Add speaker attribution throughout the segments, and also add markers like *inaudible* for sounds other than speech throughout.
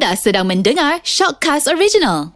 Speaker 1: Anda sedang mendengar Shockcast Original.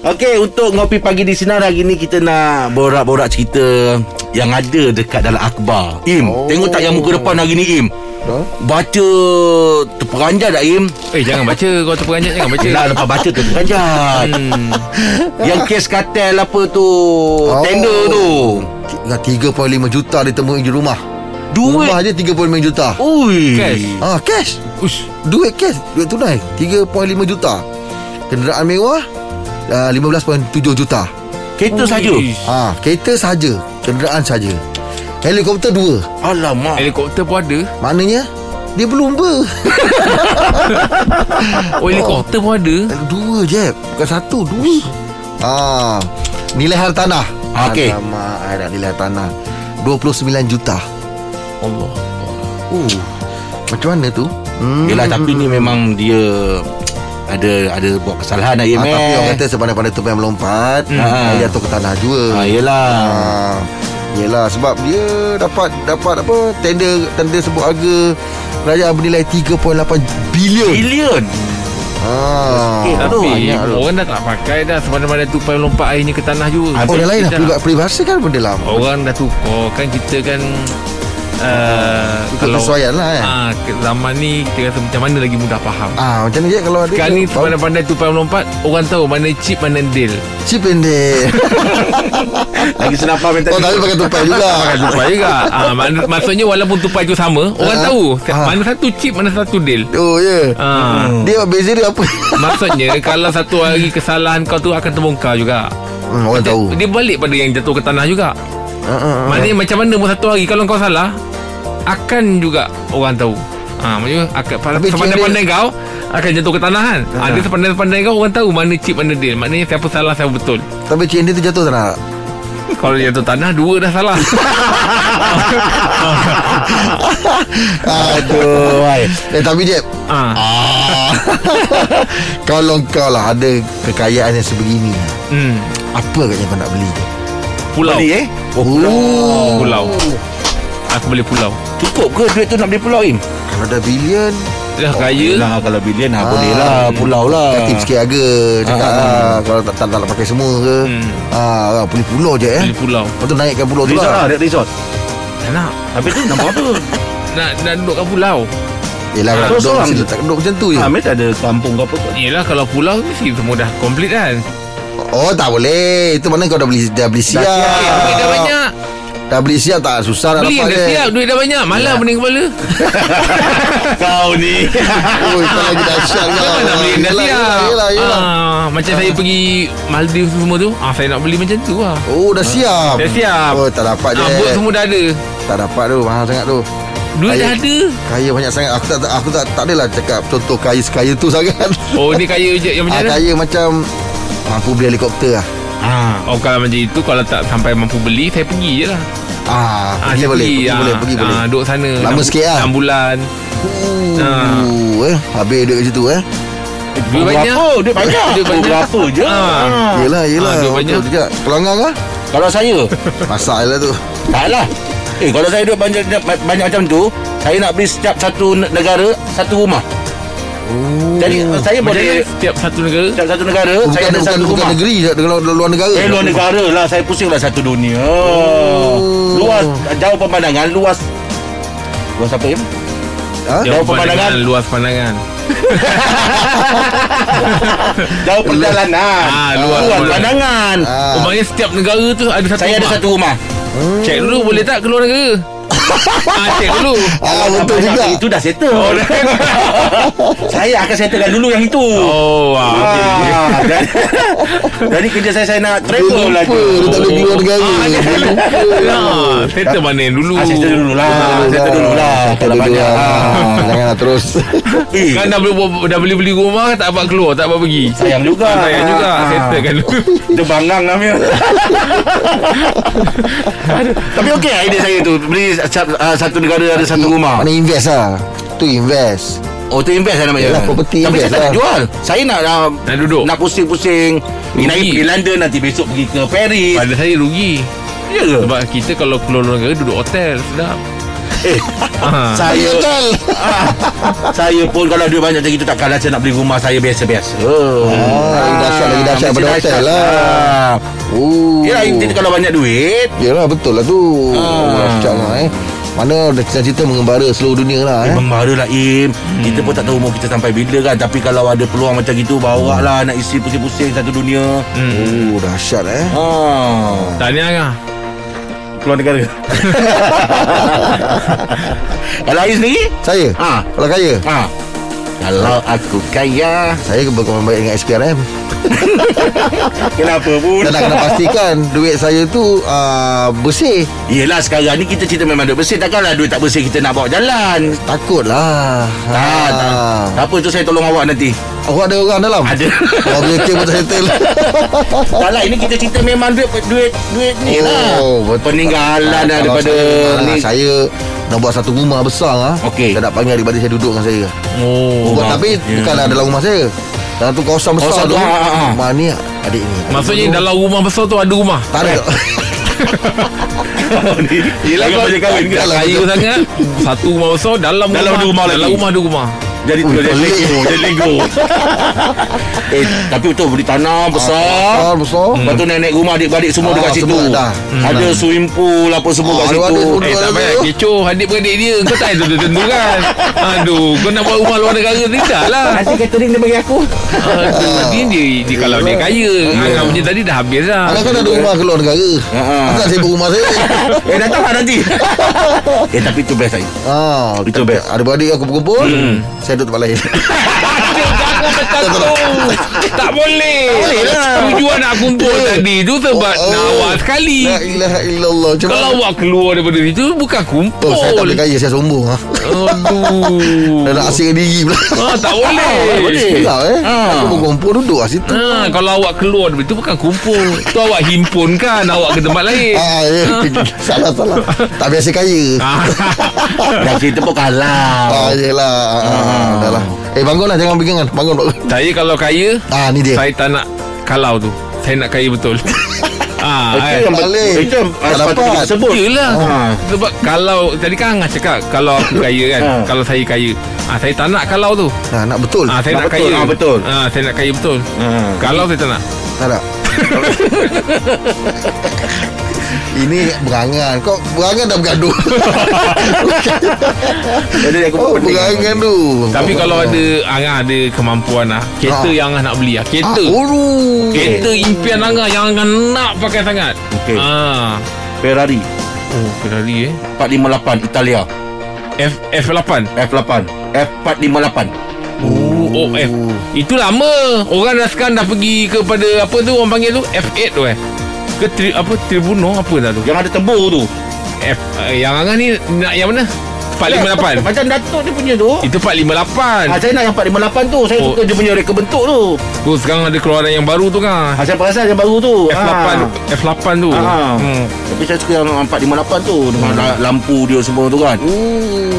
Speaker 2: Okey, untuk ngopi pagi di sinar hari ni kita nak borak-borak cerita yang ada dekat dalam akhbar. Im, oh. tengok tak yang muka depan hari ni Im?
Speaker 3: Huh?
Speaker 2: Baca terperanjat tak Im?
Speaker 4: Eh jangan baca Kau terperanjat jangan baca
Speaker 2: Lah lepas baca terperanjat.
Speaker 4: hmm.
Speaker 2: yang kes kartel apa tu? Oh. Tender tu.
Speaker 3: Dah 3.5 juta ditemui di rumah
Speaker 2: Duit.
Speaker 3: Rumah je 3.5 juta.
Speaker 2: Ui.
Speaker 4: Cash.
Speaker 3: Ah, cash.
Speaker 4: Ush
Speaker 3: Duit cash Duit tunai. 3.5 juta. Kenderaan mewah uh, 15.7 juta.
Speaker 2: Kereta saja.
Speaker 3: Ah, Kereta saja. Kenderaan saja. Helikopter dua.
Speaker 2: Alamak.
Speaker 4: Helikopter pun ada.
Speaker 3: Maknanya Dia belum ber *laughs*
Speaker 4: Oh helikopter pun ada?
Speaker 3: Dua je. Bukan satu Dua. Ah, Nilai hartanah
Speaker 2: Okey.
Speaker 3: Alamak Ada nilai hartanah 29 juta
Speaker 4: Allah
Speaker 3: uh, Macam mana tu? Hmm.
Speaker 2: Yelah tapi ni memang dia ada ada buat kesalahan lah.
Speaker 3: Ah, tapi orang kata sepandai-pandai tupai melompat
Speaker 2: Hmm.
Speaker 3: Dia jatuh ke tanah juga
Speaker 2: Ah, yelah.
Speaker 3: ah, Yelah sebab dia dapat dapat apa tender tender sebut harga kerajaan bernilai 3.8 bilion.
Speaker 2: Bilion.
Speaker 3: Ah,
Speaker 2: Eh,
Speaker 4: Tapi
Speaker 3: banyak tu.
Speaker 4: orang dah tak pakai dah Semana-mana tupai melompat airnya ke tanah juga
Speaker 3: Oh dah lain dah
Speaker 4: Dah.
Speaker 3: Peribahasa kan benda lama
Speaker 4: Orang dah tukar Kan kita kan uh,
Speaker 3: Ikut kesesuaian lah eh.
Speaker 4: Ah, ke- Zaman ni Kita rasa macam mana lagi mudah faham.
Speaker 3: Ah macam ni je kalau ada
Speaker 4: Sekarang ni pandai-pandai tupai melompat Orang tahu mana chip mana deal.
Speaker 3: Cip pendek *laughs*
Speaker 2: Lagi senang faham
Speaker 3: Oh tapi pakai tupai juga. *laughs*
Speaker 4: Pakai tupai juga. Ah, *laughs* mak- Maksudnya walaupun tupai tu sama Orang
Speaker 3: Ah.
Speaker 4: tahu.
Speaker 3: Ah.
Speaker 4: Mana satu chip Mana satu deal.
Speaker 3: Oh ya. Yeah.
Speaker 4: ah,
Speaker 3: Dia beza dia apa?
Speaker 4: Maksudnya Kalau satu hari kesalahan kau tu Akan terbongkar juga.
Speaker 3: Hmm, Orang tahu.
Speaker 4: Dia balik pada yang jatuh ke tanah juga
Speaker 3: ah.
Speaker 4: Maknanya macam mana pun satu hari Kalau kau salah Akan juga orang tahu Ha, maksudnya akan,
Speaker 3: Tapi
Speaker 4: sepandai-pandai kau akan jatuh ke tanah kan.
Speaker 3: Ha.
Speaker 4: Ada sepandai-pandai kau orang tahu mana chip mana deal. Maknanya siapa salah siapa betul.
Speaker 3: Tapi cik dia tu jatuh tak nak
Speaker 4: Kalau jatuh tanah dua dah salah. *laughs*
Speaker 3: Aduh hai. Eh tapi Jeb
Speaker 4: ha.
Speaker 3: ah. *laughs* Kalau kau lah ada kekayaan yang sebegini
Speaker 4: Hmm.
Speaker 3: Apa katnya kau nak beli tu
Speaker 4: Pulau.
Speaker 2: Beli eh
Speaker 3: Oh,
Speaker 4: Pulau. Aku beli pulau.
Speaker 2: Cukup ke duit tu nak beli pulau Im?
Speaker 3: Kalau dah bilion
Speaker 4: Dah kaya.
Speaker 2: Lah kalau bilion
Speaker 3: Ah.
Speaker 2: ha, boleh lah Pulau lah
Speaker 3: Tip sikit harga Cakap
Speaker 2: Ah.
Speaker 3: ah. Kalau tak, tak, tak nak pakai semua ke
Speaker 4: Hmm.
Speaker 3: ah, Beli pulau je eh
Speaker 4: Beli pulau.
Speaker 3: Lepas tu naikkan pulau tu
Speaker 2: Resort lah
Speaker 3: lah
Speaker 2: Dekat resort
Speaker 4: Tak nak.
Speaker 2: Habis tu nampak apa *laughs*
Speaker 4: Nak, nak duduk kat pulau.
Speaker 3: Yelah kalau
Speaker 2: Ah,
Speaker 3: duduk mesti letak duduk macam tu je
Speaker 2: ha, Mesti ada kampung ke apa
Speaker 4: Yelah kalau pulau mesti semua dah komplit kan.
Speaker 3: Oh tak boleh Itu mana kau dah beli Dah beli siap
Speaker 4: Eh, duit dah banyak.
Speaker 3: Dah beli siap tak susah
Speaker 4: Beli
Speaker 3: dapat
Speaker 4: dah
Speaker 3: dia
Speaker 4: siap. Duit dah banyak. Malah
Speaker 3: Ya.
Speaker 4: pening kepala. *laughs*
Speaker 2: Kau ni *laughs*
Speaker 3: Oh kau lagi dahsyat kau
Speaker 4: nak beli dah siap.
Speaker 3: yelah, yelah.
Speaker 4: Ah, macam saya pergi Maldives semua tu. Ah, saya nak beli macam tu lah.
Speaker 3: Oh dah siap
Speaker 4: Dah siap.
Speaker 3: Oh tak dapat je
Speaker 4: Ah, bot semua dah ada.
Speaker 3: Tak dapat tu Mahal sangat tu
Speaker 4: Duit
Speaker 3: Kaya.
Speaker 4: dah ada.
Speaker 3: Kaya banyak sangat Aku tak aku tak tak adalah cakap contoh kaya sekaya tu sangat.
Speaker 4: Oh, ni kaya je yang *laughs*
Speaker 3: Ah,
Speaker 4: macam mana?
Speaker 3: kaya macam mampu beli helikopter lah.
Speaker 2: ha.
Speaker 4: Oh, kalau macam itu kalau tak sampai mampu beli, saya pergi je lah.
Speaker 3: Ah,
Speaker 4: Ah,
Speaker 3: pergi boleh, pergi
Speaker 4: ah,
Speaker 3: boleh, pergi boleh.
Speaker 4: Ah, duduk sana.
Speaker 3: Lama
Speaker 4: enam-
Speaker 3: sikit lah.
Speaker 4: enam bulan.
Speaker 3: Uh, eh, habis duit kat situ eh.
Speaker 4: Duit banyak.
Speaker 2: Berapa? Duit banyak
Speaker 4: Duit banyak.
Speaker 2: Berapa je
Speaker 4: Ah.
Speaker 2: ha.
Speaker 3: Yelah, yelah.
Speaker 4: Ah, duit banyak.
Speaker 3: juga. Kalau Angah kah?
Speaker 2: Kalau saya
Speaker 3: Masak lah tu.
Speaker 2: Tak lah Eh kalau saya duit banyak, banyak macam tu Saya nak beli setiap satu ne- negara Satu rumah
Speaker 3: Oh.
Speaker 2: Jadi saya
Speaker 4: Macam
Speaker 2: boleh
Speaker 4: setiap satu negara
Speaker 2: Setiap satu negara
Speaker 3: bukan,
Speaker 2: Saya ada
Speaker 3: bukan,
Speaker 2: satu
Speaker 3: bukan
Speaker 2: rumah
Speaker 3: negeri, luar, luar negara.
Speaker 2: Eh luar negara lah Saya pusing lah satu dunia oh. Luas Jauh pemandangan Luas Luas apa ya?
Speaker 3: Ha?
Speaker 2: Jauh pemandangan.
Speaker 4: Luas pandangan *laughs*
Speaker 2: Jauh perjalanan
Speaker 4: Ah, luas
Speaker 2: Luas
Speaker 4: pandangan.
Speaker 3: Ah.
Speaker 4: Oh, setiap negara tu ada satu
Speaker 2: Saya ada
Speaker 4: rumah.
Speaker 2: satu rumah
Speaker 4: Cek dulu boleh tak keluar negara ah, Cek dulu
Speaker 3: Ah, betul
Speaker 2: Banyak
Speaker 3: juga.
Speaker 2: Itu dah settle *laughs* Saya akan settlekan dulu yang itu
Speaker 4: Oh wow. okay.
Speaker 2: Ah, *laughs* jadi, jadi kerja saya saya nak
Speaker 3: Dia
Speaker 2: travel
Speaker 3: lupa,
Speaker 2: lagi.
Speaker 3: dia tak boleh keluar negara.
Speaker 4: Ah,
Speaker 3: Dia lupa.
Speaker 4: Ah, settle mana dulu
Speaker 2: Ah, settle dulu lah. Settle dulu lah. Kalau banyak.
Speaker 3: lah.
Speaker 2: Ah.
Speaker 3: Janganlah terus. *laughs*
Speaker 2: Eh,
Speaker 4: Kan dah beli, dah beli beli rumah Tak dapat keluar Tak dapat pergi
Speaker 2: sayang juga.
Speaker 4: Ah, Sayang juga
Speaker 2: Ah.
Speaker 4: Settle kan dulu
Speaker 2: Itu bangang namanya. Tapi okey idea saya tu beli satu, uh, satu negara ada satu rumah.
Speaker 3: Mana invest lah. Tu invest.
Speaker 2: Oh tu invest lah namanya.
Speaker 3: Yalah, property
Speaker 2: Tapi saya
Speaker 3: invest
Speaker 2: tak nak
Speaker 3: lah.
Speaker 2: jual. Saya nak uh,
Speaker 4: Nak duduk
Speaker 2: nak pusing-pusing.
Speaker 4: Rugi.
Speaker 2: pergi London nanti besok pergi ke Paris.
Speaker 4: Pada saya rugi
Speaker 2: Ya ke?
Speaker 4: Sebab kita kalau keluar negara Duduk hotel Sedap
Speaker 2: Eh
Speaker 4: Ah. *laughs*
Speaker 2: Saya
Speaker 3: Kan
Speaker 2: Saya pun kalau duit banyak macam itu Takkanlah saya nak beli rumah saya biasa-biasa oh.
Speaker 3: lagi dahsyat, lagi dahsyat daripada hotel lah.
Speaker 2: Ah.
Speaker 3: Oh
Speaker 2: kita kalau banyak duit
Speaker 3: Yelah betul lah tu
Speaker 2: Ah.
Speaker 3: Dahsyat lah eh Mana ada cita-cita mengembara seluruh dunia lah eh
Speaker 2: Membara lah Im. Kita pun tak tahu umur kita sampai bila kan. Tapi kalau ada peluang macam gitu Bawa lah anak isteri pusing-pusing satu dunia.
Speaker 3: Oh dahsyat eh.
Speaker 2: Ah.
Speaker 4: Tahniah kan
Speaker 2: Keluar negara. *laughs* Kalau Aim sendiri?
Speaker 3: Saya?
Speaker 2: Ah.
Speaker 3: Kalau kaya
Speaker 2: ah. Kalau aku kaya
Speaker 3: Saya berkawan baik dengan SPRM *laughs*
Speaker 2: Kenapa pun.
Speaker 3: Dan nak kena pastikan Duit saya tu uh, Bersih.
Speaker 2: Yelah sekarang ni kita cerita memang duit bersih. Takkanlah duit tak bersih kita nak bawa jalan.
Speaker 3: Takutlah.
Speaker 2: Ah, tak,
Speaker 3: ah.
Speaker 2: tak apa tu saya tolong awak nanti
Speaker 3: Awak ada orang dalam?
Speaker 2: Ada.
Speaker 3: Oh punya cake pun tak settle. *laughs*
Speaker 2: Tak lah ini kita cerita memang duit Duit duit ni lah.
Speaker 3: Oh, betul.
Speaker 2: Peninggalan
Speaker 3: Ah, kalau
Speaker 2: daripada
Speaker 3: saya,
Speaker 2: ni.
Speaker 3: ah, Saya nak buat satu rumah besar ah.
Speaker 2: Okey.
Speaker 3: Saya nak panggil adik-adik saya duduk dengan saya.
Speaker 4: Oh
Speaker 3: Bukan, Tapi
Speaker 2: ya.
Speaker 3: bukanlah dalam rumah saya. Dalam tu kawasan besar
Speaker 2: Kawasan
Speaker 3: tu.
Speaker 2: ah, ah, ah.
Speaker 3: Rumah ni adik ni.
Speaker 4: Maksudnya dalam rumah besar tu ada rumah?
Speaker 3: Tak ada.
Speaker 2: Yelah kau
Speaker 3: Kalau betul.
Speaker 4: sangat Satu rumah besar Dalam,
Speaker 2: Dalam ada rumah
Speaker 4: Dalam rumah ada rumah
Speaker 2: Jadi tu jadi
Speaker 3: pelik.
Speaker 2: Lego Jadi Lego. *laughs* Eh tapi betul Beli tanah besar.
Speaker 3: Besar besar.
Speaker 2: Lepas tu nenek rumah adik-beradik semua
Speaker 3: Ah,
Speaker 2: dekat situ.
Speaker 3: Hmm.
Speaker 2: Ada swimming pool Apa semua
Speaker 3: Ah,
Speaker 2: kat
Speaker 3: ada-
Speaker 2: situ.
Speaker 4: Eh tak payah. Kecoh adik-beradik dia. Kau tak ada tentu kan? Aduh Kau nak buat rumah luar negara Tidak lah?
Speaker 2: Nanti catering dia bagi aku.
Speaker 4: Aduh Nanti dia, dia Kalau dia kaya Anggap macam tadi dah habis lah.
Speaker 3: Anak kan ada rumah keluar negara?
Speaker 2: Ah.
Speaker 3: Asal saya rumah saya. *laughs*
Speaker 2: Eh datang lah nanti. *laughs* Eh tapi tu best saya
Speaker 3: Ah,
Speaker 2: Itu best.
Speaker 3: Ada beradik aku berkumpul. Saya duduk tempat lain *laughs* *laughs*
Speaker 4: Tak boleh
Speaker 2: Tak boleh lah.
Speaker 4: Tujuan nak kumpul tadi tu Sebab
Speaker 3: Oh, oh.
Speaker 4: nak awak sekali
Speaker 3: La ilaha illallah Macam
Speaker 4: Kalau awak keluar daripada situ Bukan kumpul
Speaker 3: Oh, saya tak boleh kaya Saya sombong ha.
Speaker 4: Aduh
Speaker 3: Dah nak asing diri pula
Speaker 4: ah, Tak boleh
Speaker 2: boleh.
Speaker 3: Tak eh
Speaker 2: Ah.
Speaker 3: Aku berkumpul duduk kat situ
Speaker 4: Ha, kalau awak keluar dari itu bukan kumpul. Tu awak himpunkan awak ke tempat lain.
Speaker 3: Ah, ya. *laughs* salah salah. Tak biasa kaya.
Speaker 4: Ah.
Speaker 2: Dah cerita pun kalah
Speaker 3: Ah, yelah. Ah, dah lah. Eh bangun lah jangan pegangan. Bangun bangun.
Speaker 4: Saya kalau kaya,
Speaker 3: Ah, ni dia.
Speaker 4: saya tak nak kalau tu. Saya nak kaya betul. *laughs* ah,
Speaker 2: Itu yang
Speaker 3: balik.
Speaker 2: Itu yang
Speaker 3: Tak
Speaker 2: sepatutnya
Speaker 3: dapat.
Speaker 2: kita sebut
Speaker 4: Yelah
Speaker 2: Ha.
Speaker 4: Sebab kalau Tadi kan Angah cakap Kalau aku *laughs* kaya kan
Speaker 2: Ha.
Speaker 4: Kalau saya kaya ah, Saya tak nak kalau tu
Speaker 3: Nah, nak betul.
Speaker 4: ah, Saya
Speaker 2: Nak
Speaker 4: nak,
Speaker 2: betul,
Speaker 4: kaya
Speaker 2: ah, betul.
Speaker 4: ah, Saya nak kaya betul
Speaker 2: Ha.
Speaker 4: Kalau saya tak nak
Speaker 3: Tak nak. *laughs* Ini berangan. Kau berangan dah bergaduh. *laughs*
Speaker 2: Jadi aku
Speaker 3: oh, berangan tu.
Speaker 4: Tapi kalau ada Angah ada kemampuan lah Kereta
Speaker 3: Ha.
Speaker 4: yang Angah nak beli lah
Speaker 3: Ah,
Speaker 4: Kereta
Speaker 3: oh.
Speaker 4: Kereta impian Angah Yang Angah nak pakai sangat
Speaker 2: Okey.
Speaker 4: ah.
Speaker 2: Ferrari
Speaker 4: Oh Ferrari eh
Speaker 2: 458 Italia
Speaker 4: F, F8
Speaker 2: F8 F458
Speaker 4: Oh, oh F Itu lama Orang dah sekarang dah pergi kepada Apa tu orang panggil tu F8 tu eh Ke tri, apa Tribuno apa dah tu?
Speaker 2: Yang ada tembur tu.
Speaker 4: F, uh, Yang Angah ni Nak yang mana 458
Speaker 2: Macam Datuk dia punya tu.
Speaker 4: Itu
Speaker 2: Ah,
Speaker 4: 458
Speaker 2: saya nak yang 458 tu. Saya
Speaker 4: Oh.
Speaker 2: suka dia punya reka bentuk tu.
Speaker 4: Tu sekarang ada keluaran yang baru tu kan?
Speaker 2: Ah, Saya perasan yang baru tu.
Speaker 4: F8
Speaker 2: Ah.
Speaker 4: F8 tu.
Speaker 2: Ah.
Speaker 4: hmm.
Speaker 2: Tapi saya suka yang 458 tu Dengan la- lampu dia semua tu kan.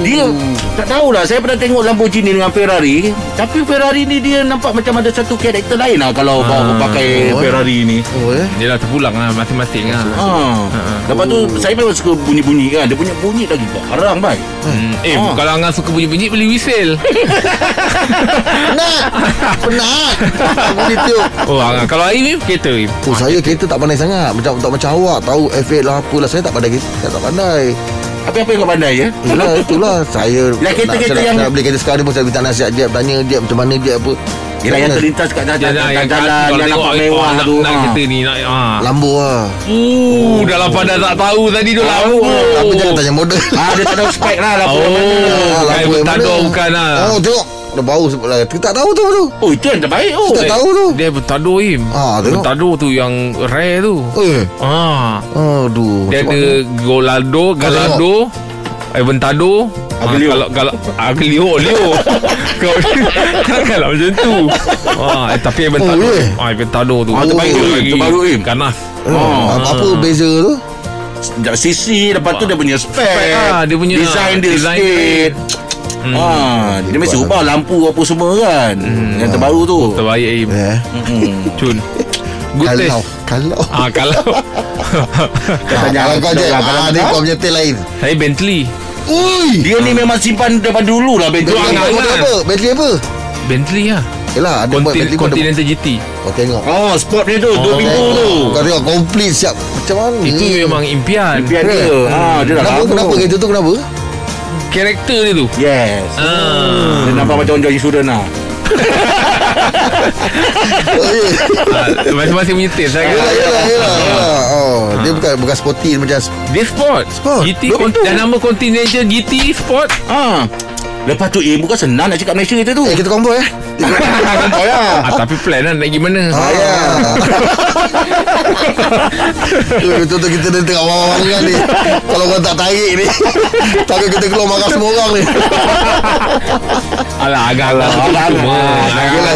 Speaker 2: Dia Tak tahulah Saya pernah tengok Lamborghini dengan Ferrari. Tapi Ferrari ni Dia nampak macam ada satu karakter lain lah Kalau
Speaker 4: Ah.
Speaker 2: bawa pakai
Speaker 3: Oh.
Speaker 2: Ferrari ni.
Speaker 3: Oh, eh.
Speaker 4: Dia dah terpulang lah Masing-masing lah.
Speaker 2: Ha. Lepas tu Saya memang suka bunyi-bunyi kan. Dia punya bunyi lagi Barang baik
Speaker 4: Hmm. Eh
Speaker 2: Ah.
Speaker 4: kalau Angah suka bunyi-bunyi Beli whistle *laughs*
Speaker 3: Penat. Penat. Aku ditiup.
Speaker 4: Oh Angah Kalau Aim ni Kereta Aim
Speaker 3: Oh saya kereta tak pandai sangat Macam tak macam awak Tahu F8 lah apalah Saya tak pandai kereta Saya tak pandai
Speaker 2: Apa apa yang kau pandai ya
Speaker 3: Itulah itulah Saya
Speaker 2: Ya, kereta-kereta
Speaker 3: nak-
Speaker 2: yang-
Speaker 3: nak, nak beli kereta sekarang ni pun Saya minta nasihat dia Tanya dia macam mana dia apa
Speaker 2: Yelah yang terlintas kat jalan Jalan,
Speaker 4: yang,
Speaker 2: jalan nampak mewah tu
Speaker 4: nak
Speaker 2: ha.
Speaker 4: kereta ni nak, ah.
Speaker 3: Lambo lah
Speaker 4: Uh, dalam pada tak tahu tadi tu Lambo
Speaker 3: Tapi jangan tanya model?
Speaker 2: Ah, *laughs* dia tak tahu spek lah yang mana.
Speaker 4: Oh,
Speaker 3: Ah, yang
Speaker 4: bertador
Speaker 3: mana?
Speaker 4: bukan lah
Speaker 3: Oh tengok. Dah bau sebab lah. Kita tak tahu tu tu.
Speaker 2: Oh itu yang terbaik oh.
Speaker 3: Tak tahu tu.
Speaker 4: Dia bertador Im.
Speaker 3: Ah, tengok.
Speaker 4: Bertador tu yang rare tu.
Speaker 3: Eh.
Speaker 4: Ah,
Speaker 3: Aduh
Speaker 4: Dia ada Golado Galado Aventador
Speaker 2: Aglio.
Speaker 4: ah, Kalau kalau Aglio Leo *laughs* Kau Takkanlah macam tu. Ah, eh, Tapi Aventador
Speaker 3: Oh, eh.
Speaker 4: ah, Aventador tu.
Speaker 2: Ah, terbaik
Speaker 3: tu,
Speaker 4: lagi.
Speaker 2: Terbaru, Im.
Speaker 4: Ganas.
Speaker 3: Eh, Apa apa beza tu?
Speaker 2: Sisi Lepas tu dia punya spek
Speaker 4: Spek lah, dia punya
Speaker 2: Design dia
Speaker 4: design
Speaker 2: sikit.
Speaker 4: Hmm.
Speaker 2: Ah, dia mesti ubah lampu apa semua kan. Yang terbaru tu.
Speaker 4: Terbaik Im.
Speaker 3: Eh.
Speaker 2: Hmm.
Speaker 4: Cun. Good
Speaker 3: Kalau
Speaker 4: taste.
Speaker 3: Kalau.
Speaker 4: Ah kalau.
Speaker 2: Kau tanya
Speaker 3: Kalau kau je
Speaker 2: Kalau
Speaker 3: ah, Ni
Speaker 2: kau-
Speaker 3: kau punya tail lain.
Speaker 4: Saya Bentley
Speaker 3: Ui!
Speaker 2: Dia ni memang simpan daripada dulu lah Bentley
Speaker 3: Bentley
Speaker 4: angan-angan.
Speaker 3: model apa? Bentley apa?
Speaker 4: Bentley lah.
Speaker 3: Yelah ada buat
Speaker 4: Conti-
Speaker 3: Bentley
Speaker 4: Continental GT
Speaker 3: Kau tengok.
Speaker 2: Oh sport dia tu Dua
Speaker 3: Kau
Speaker 2: pintu
Speaker 3: tengok.
Speaker 2: tu.
Speaker 3: Kau tengok komplit siap. Macam mana
Speaker 4: Itu memang impian.
Speaker 2: Impian dia. Ha, Dia dah
Speaker 3: Kenapa
Speaker 2: lama
Speaker 3: kenapa kereta tu kenapa?
Speaker 4: Karakter dia tu?
Speaker 2: Yes.
Speaker 4: Ah.
Speaker 2: Dia nampak macam orang jual insurans lah.
Speaker 3: Oh, *laughs*
Speaker 4: Masing-masing punya taste lah kan
Speaker 3: Yelah yelah yelah yelah. Oh, dia bukan bukan sporty macam
Speaker 4: Dia sport
Speaker 3: Sport.
Speaker 4: GT kon-. Dah nama Continental GT Sport
Speaker 2: ha. Lepas tu Eh bukan senang nak cakap Malaysia kita tu
Speaker 3: Eh kita combo eh. *laughs*
Speaker 2: Nampak ya
Speaker 4: ah, Tapi plan lah nak pergi mana
Speaker 3: Ah ya. *laughs* Betul-betul kita dah tengok orang-orang kan ni Kalau kau tak tarik ni *laughs* Takut kita keluar marah semua orang ni
Speaker 4: Alah agak-agak tu
Speaker 2: Agak-agak.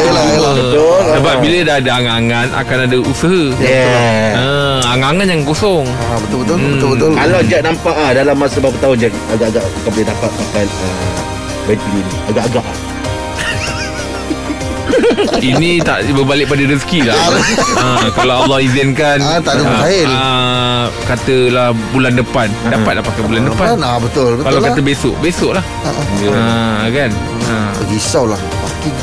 Speaker 2: Betul.
Speaker 4: Sebab bila dah ada angan-angan Akan ada usaha.
Speaker 2: Yeah.
Speaker 4: Ah, Angan-angan yang kosong.
Speaker 3: Ah, Betul-betul Betul-betul
Speaker 2: Kalau Jack nampak ah dalam masa beberapa tahun Jack agak-agak kau boleh dapat pakai uh, Bentley ni? Agak-agak
Speaker 4: Ini tak berbalik pada rezeki lah. Ah, Kalau Allah izinkan.
Speaker 3: Ah, tak ada mustahil.
Speaker 4: ah, Katalah bulan depan. Dapat dah pakai bulan depan.
Speaker 3: Ah, betul Betul
Speaker 4: Kalau
Speaker 3: lah.
Speaker 4: kata besok Besok lah.
Speaker 3: Ah, ah.
Speaker 4: ah, Kan? Ah.
Speaker 3: Risau lah Parking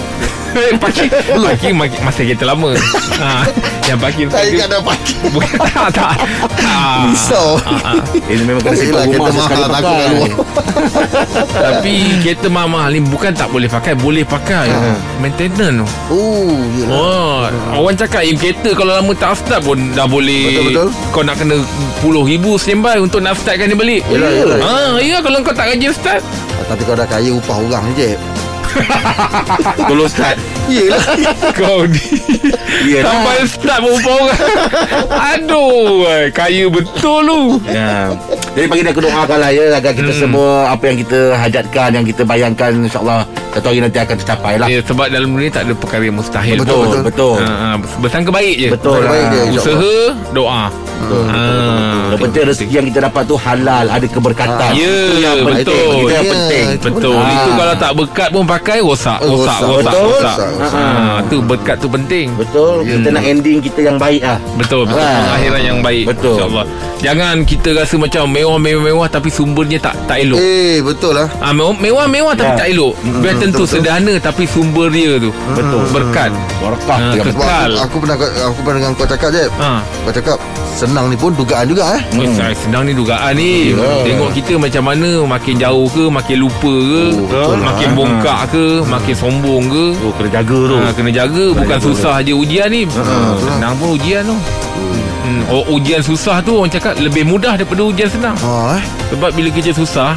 Speaker 3: *laughs*
Speaker 4: Parking Parking mak- masih kereta lama ha, Yang parking
Speaker 3: Tak ingat dah parking *laughs*
Speaker 4: Bukan tak tak *laughs* Ah,
Speaker 3: Risau
Speaker 4: ah, ah.
Speaker 2: Ini memang kena
Speaker 3: Yelah,
Speaker 2: rumah
Speaker 3: kereta
Speaker 2: sekali
Speaker 3: mahal,
Speaker 2: pakai
Speaker 3: kat luar.
Speaker 4: Tapi kereta mahal ni Bukan tak boleh pakai Boleh pakai Maintenance tu
Speaker 3: Oh yelah
Speaker 4: Oh, orang cakap eh, kereta kalau lama tak start pun dah boleh
Speaker 3: Betul-betul.
Speaker 4: kau nak kena puluh ribu standby untuk nak startkan dia balik.
Speaker 3: Yelah, yelah.
Speaker 4: Ha, ya kalau kau tak rajin start.
Speaker 3: Tapi kau dah kaya upah orang je *laughs*
Speaker 2: Tolong start
Speaker 3: Yelah *laughs*
Speaker 4: kau ni
Speaker 2: Yelah.
Speaker 4: sampai start upah orang. Aduh, eh, kaya betul lu.
Speaker 2: Ya. Jadi pagi ni aku doakan lah ya agar kita
Speaker 4: Hmm.
Speaker 2: semua apa yang kita hajatkan, yang kita bayangkan insya-Allah satu hari nanti akan tercapai lah.
Speaker 4: Ya, sebab dalam dunia tak ada perkara yang mustahil.
Speaker 3: Betul,
Speaker 2: betul. betul.
Speaker 4: Ha, ha, bersangka baik je.
Speaker 2: Betul.
Speaker 3: Baik
Speaker 2: lah.
Speaker 3: dia, insyaAllah.
Speaker 4: Usaha, doa.
Speaker 2: Betul, betul, betul, betul. Yang penting rezeki yang kita dapat tu halal, ada keberkatan.
Speaker 4: Ya,
Speaker 2: Itu yang penting.
Speaker 4: betul.
Speaker 2: Itu yang
Speaker 3: Ya,
Speaker 2: penting.
Speaker 4: Betul.
Speaker 2: Ah.
Speaker 4: Itu kalau tak berkat pun pakai rosak,
Speaker 3: Oh,
Speaker 4: rosak,
Speaker 3: rosak.
Speaker 4: rosak,
Speaker 2: Betul.
Speaker 4: rosak.
Speaker 3: Rosak,
Speaker 4: Ha, tu berkat tu penting.
Speaker 2: Betul. Kita nak ending kita yang baik ah.
Speaker 4: Betul, betul.
Speaker 2: Ah.
Speaker 4: Pengakhiran yang baik.
Speaker 2: Betul.
Speaker 4: InsyaAllah. Jangan kita rasa macam mewah-mewah-mewah tapi sumbernya tak tak elok.
Speaker 3: Eh betul lah
Speaker 4: Ah mewah- mewah-mewah tapi
Speaker 2: Ya.
Speaker 4: tak elok. Biar tentu
Speaker 3: betul, betul.
Speaker 4: sederhana tapi sumber dia tu.
Speaker 2: Betul.
Speaker 4: Berkat. Ah,
Speaker 3: Sebab
Speaker 4: Kekal.
Speaker 3: aku, aku pernah aku pernah dengan kau cakap je
Speaker 4: Ha.
Speaker 3: Kau cakap Senang ni pun dugaan juga eh
Speaker 4: Hmm. Saya senang ni dugaan ni
Speaker 2: Ya.
Speaker 4: Tengok kita macam mana Makin jauh ke Makin lupa ke
Speaker 3: Oh, betul lah,
Speaker 4: Makin
Speaker 3: eh.
Speaker 4: bongkak ke Makin sombong ke
Speaker 2: Oh, kena jaga tu.
Speaker 4: ha, Kena jaga Bukan susah je ujian ni Senang pun ujian tu hmm. Oh, Ujian susah tu Orang cakap Lebih mudah daripada ujian senang
Speaker 3: Ha eh
Speaker 4: Sebab bila kerja susah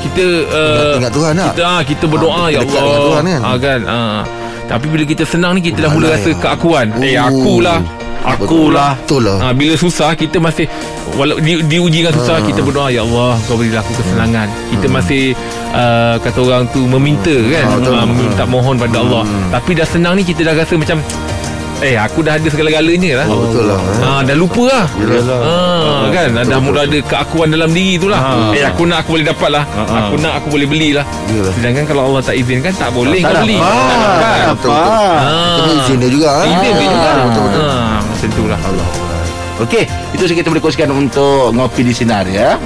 Speaker 4: Kita uh,
Speaker 3: Ingat- Tuhan tak?
Speaker 4: kita, ah, kita berdoa
Speaker 3: Ah,
Speaker 4: Ya
Speaker 3: dekat
Speaker 4: Allah
Speaker 3: Tuhan kan?
Speaker 4: ah, kan? Ah. Tapi bila kita senang ni Kita dah mula rasa
Speaker 3: ya.
Speaker 4: keakuan Eh
Speaker 3: Oh.
Speaker 4: akulah Akulah
Speaker 3: Betul lah
Speaker 4: Ha, bila susah kita masih walau di, diuji dengan susah kita berdoa ya Allah kau berilah aku kesenangan. Kita masih uh, kata orang tu meminta kan,
Speaker 3: Ah, betul.
Speaker 4: uh, minta mohon pada Allah. Tapi dah senang ni kita dah rasa macam eh aku dah ada segala-galanya lah.
Speaker 3: Oh, betul lah.
Speaker 4: Ha, dah lupa lah ha, kan dah mula ada keakuan dalam diri tu lah
Speaker 2: Ha.
Speaker 4: eh aku nak aku boleh dapat lah
Speaker 2: Ha, ha.
Speaker 4: aku nak aku boleh belilah
Speaker 3: Yelah.
Speaker 4: sedangkan kalau Allah tak izinkan tak boleh
Speaker 2: Tak
Speaker 4: kau beli
Speaker 2: dapat.
Speaker 4: tak dapat
Speaker 3: Betul betul
Speaker 4: ha.
Speaker 3: Tapi izin dia juga eh
Speaker 4: izin dia juga
Speaker 3: Betul betul
Speaker 4: ha, macam tu lah
Speaker 2: Okey, itu saja kita boleh kongsikan untuk ngopi di sinar ya.